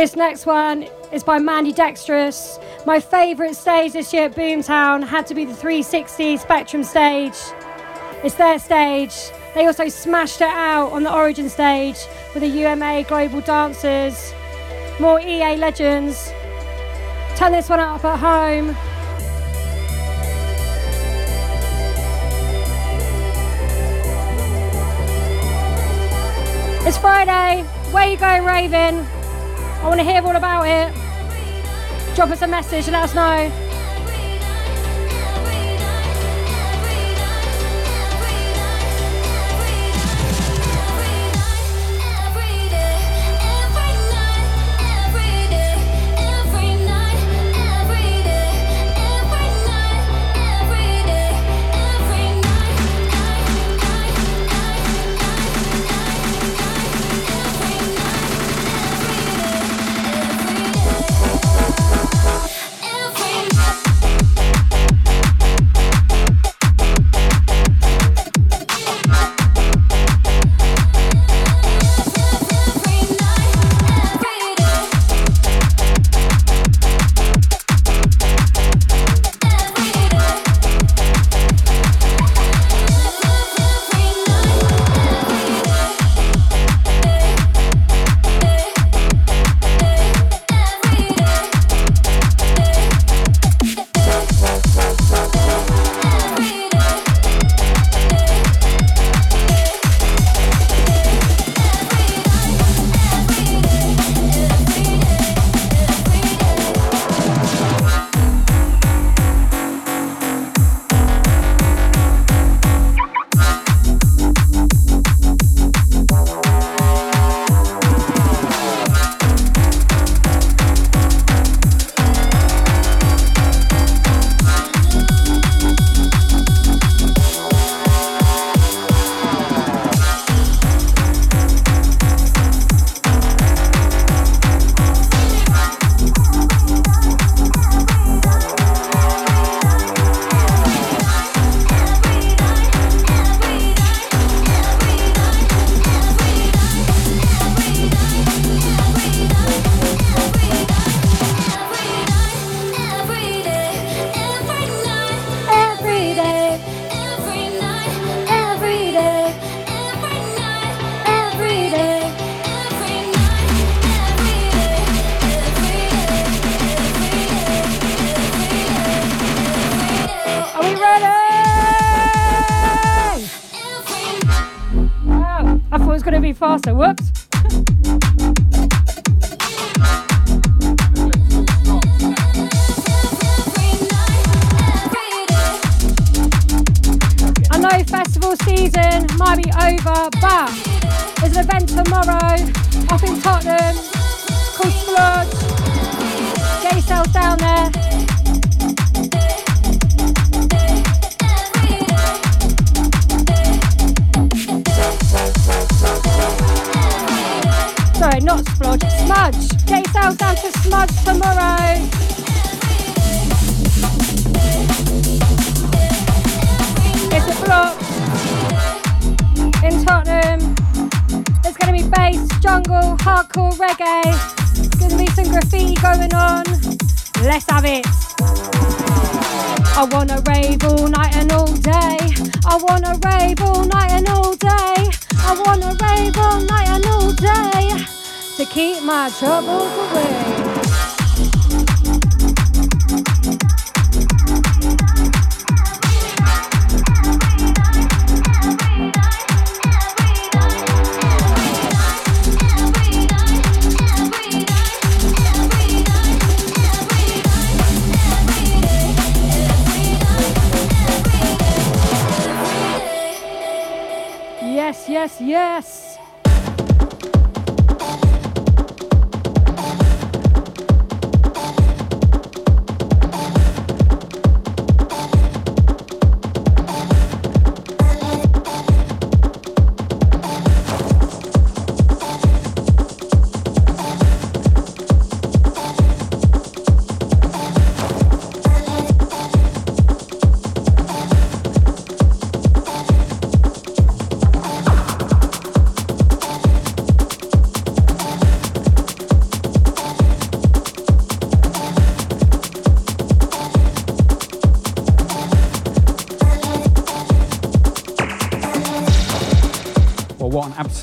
This next one is by Mandidextrous. My favourite stage this year at Boomtown had to be the 360 Spectrum stage. It's their stage. They also smashed it out on the Origin stage with the UMA Global Dancers. More EA legends. Turn this one up at home. It's Friday. Where you going, Raven? I want to hear all about it. Drop us a message and let us know.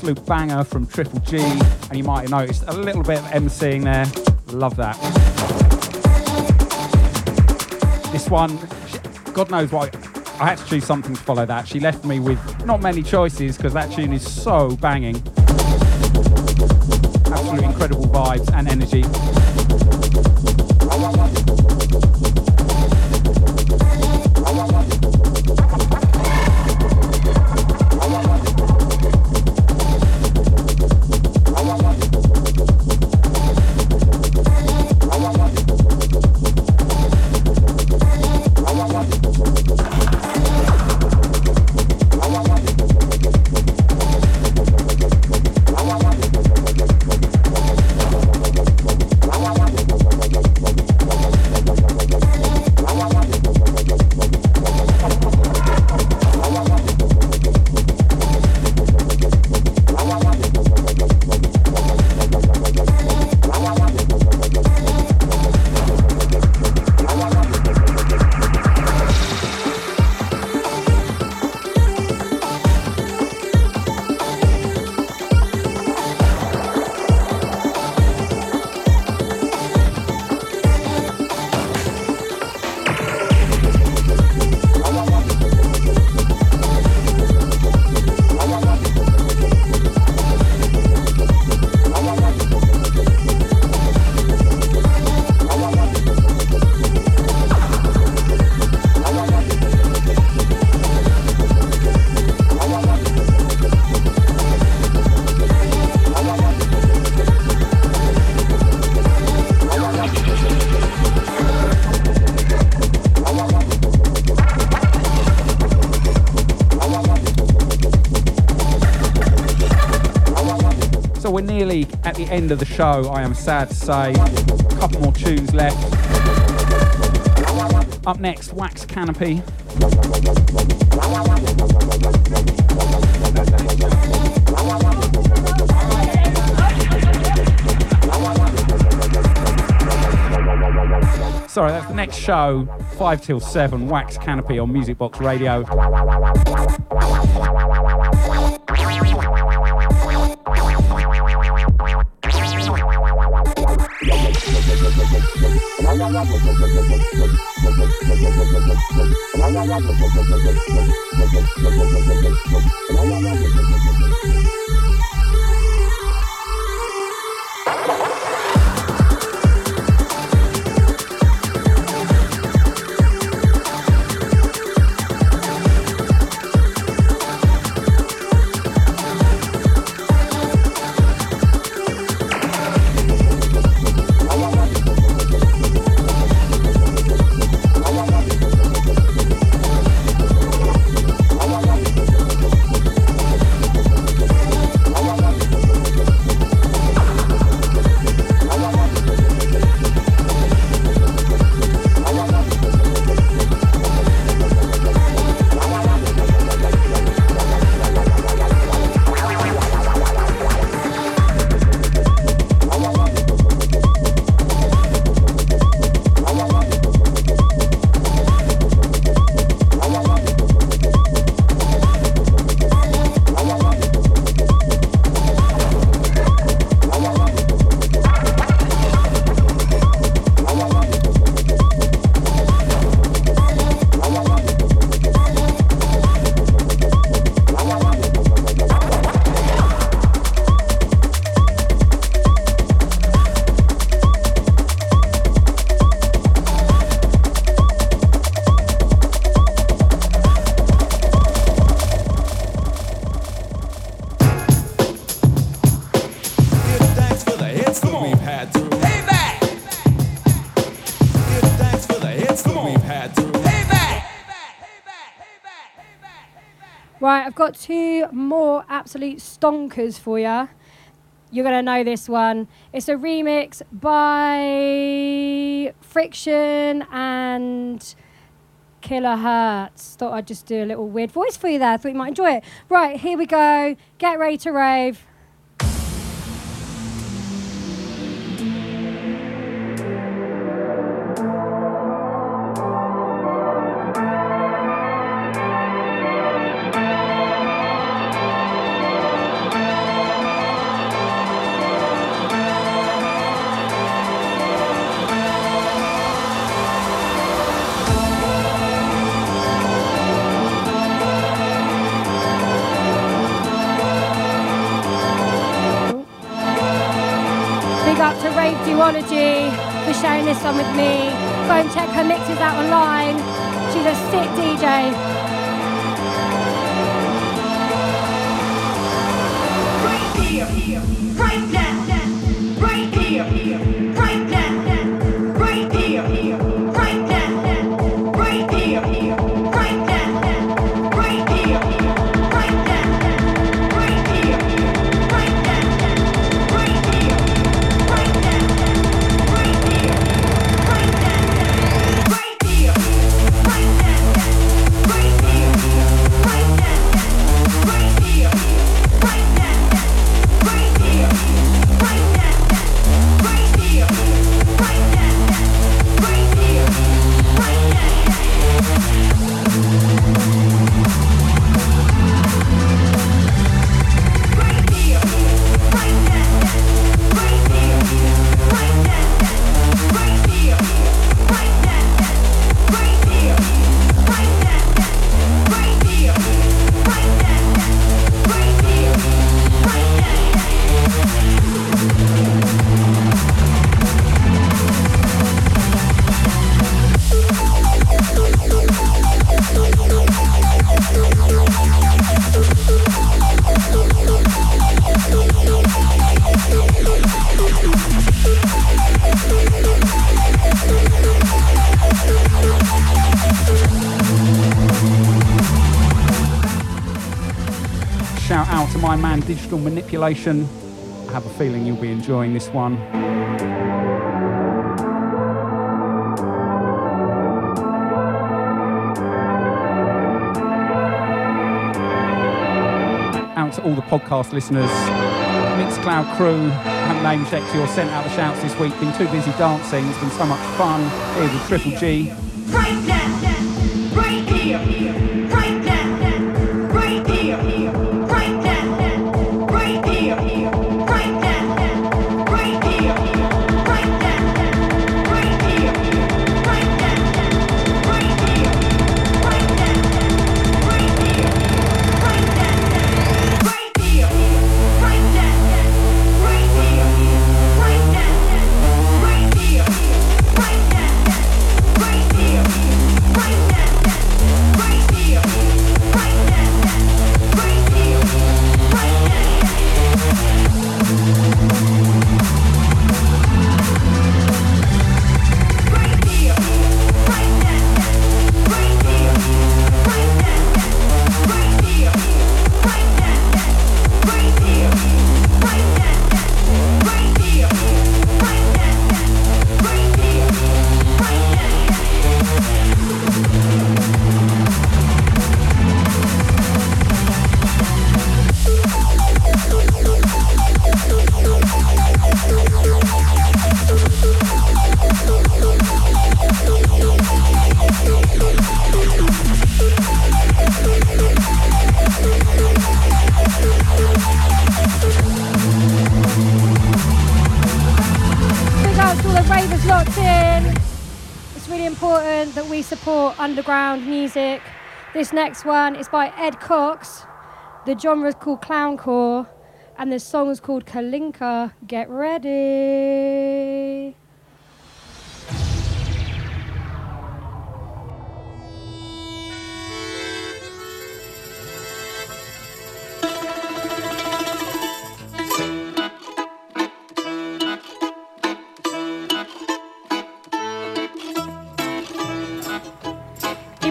Absolute banger from Triple Gee. And you might have noticed a little bit of MCing there. Love that. This one, God knows why. I had to choose something to follow that. She left me with not many choices because that tune is so banging. Absolutely incredible vibes and energy. End of the show, I am sad to say. A couple more tunes left. Up next, Wax Canopy. Sorry, that's the next show, 5 till 7, Wax Canopy on Music Box Radio. Got two more absolute stonkers for you. You're going to know this one. It's a remix by Friction and Kilohertz. Thought I'd just do a little weird voice for you there. Thought you might enjoy it. Right, here we go. Get ready to rave. With me. Go and check her mixes out online. She's a sick DJ. I have a feeling you'll be enjoying this one. Out to all the podcast listeners, Mixcloud crew, haven't name checked you or sent out the shouts this week. Been too busy dancing. It's been so much fun here with Triple Gee. Right now, right here, This next one is by Ed Cox. The genre is called Clowncore, and the song is called Kalinka. Get ready.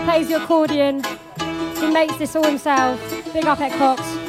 Plays the accordion. This all himself. Big up at Cox.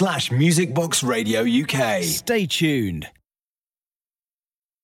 Slash musicboxradio UK. Stay tuned.